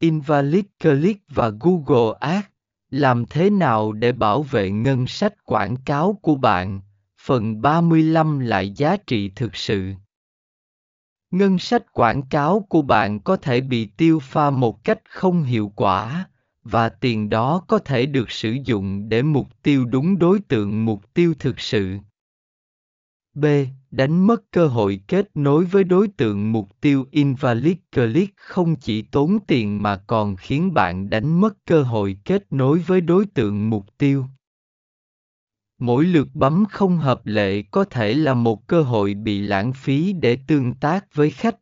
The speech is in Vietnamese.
Invalid Click và Google Ads. Làm thế nào để bảo vệ ngân sách quảng cáo của bạn? Phần 35 lại giá trị thực sự. Ngân sách quảng cáo của bạn có thể bị tiêu pha một cách không hiệu quả, và tiền đó có thể được sử dụng để mục tiêu đúng đối tượng mục tiêu thực sự. B. Đánh mất cơ hội kết nối với đối tượng mục tiêu Invalid Click không chỉ tốn tiền mà còn khiến bạn đánh mất cơ hội kết nối với đối tượng mục tiêu. Mỗi lượt bấm không hợp lệ có thể là một cơ hội bị lãng phí để tương tác với khách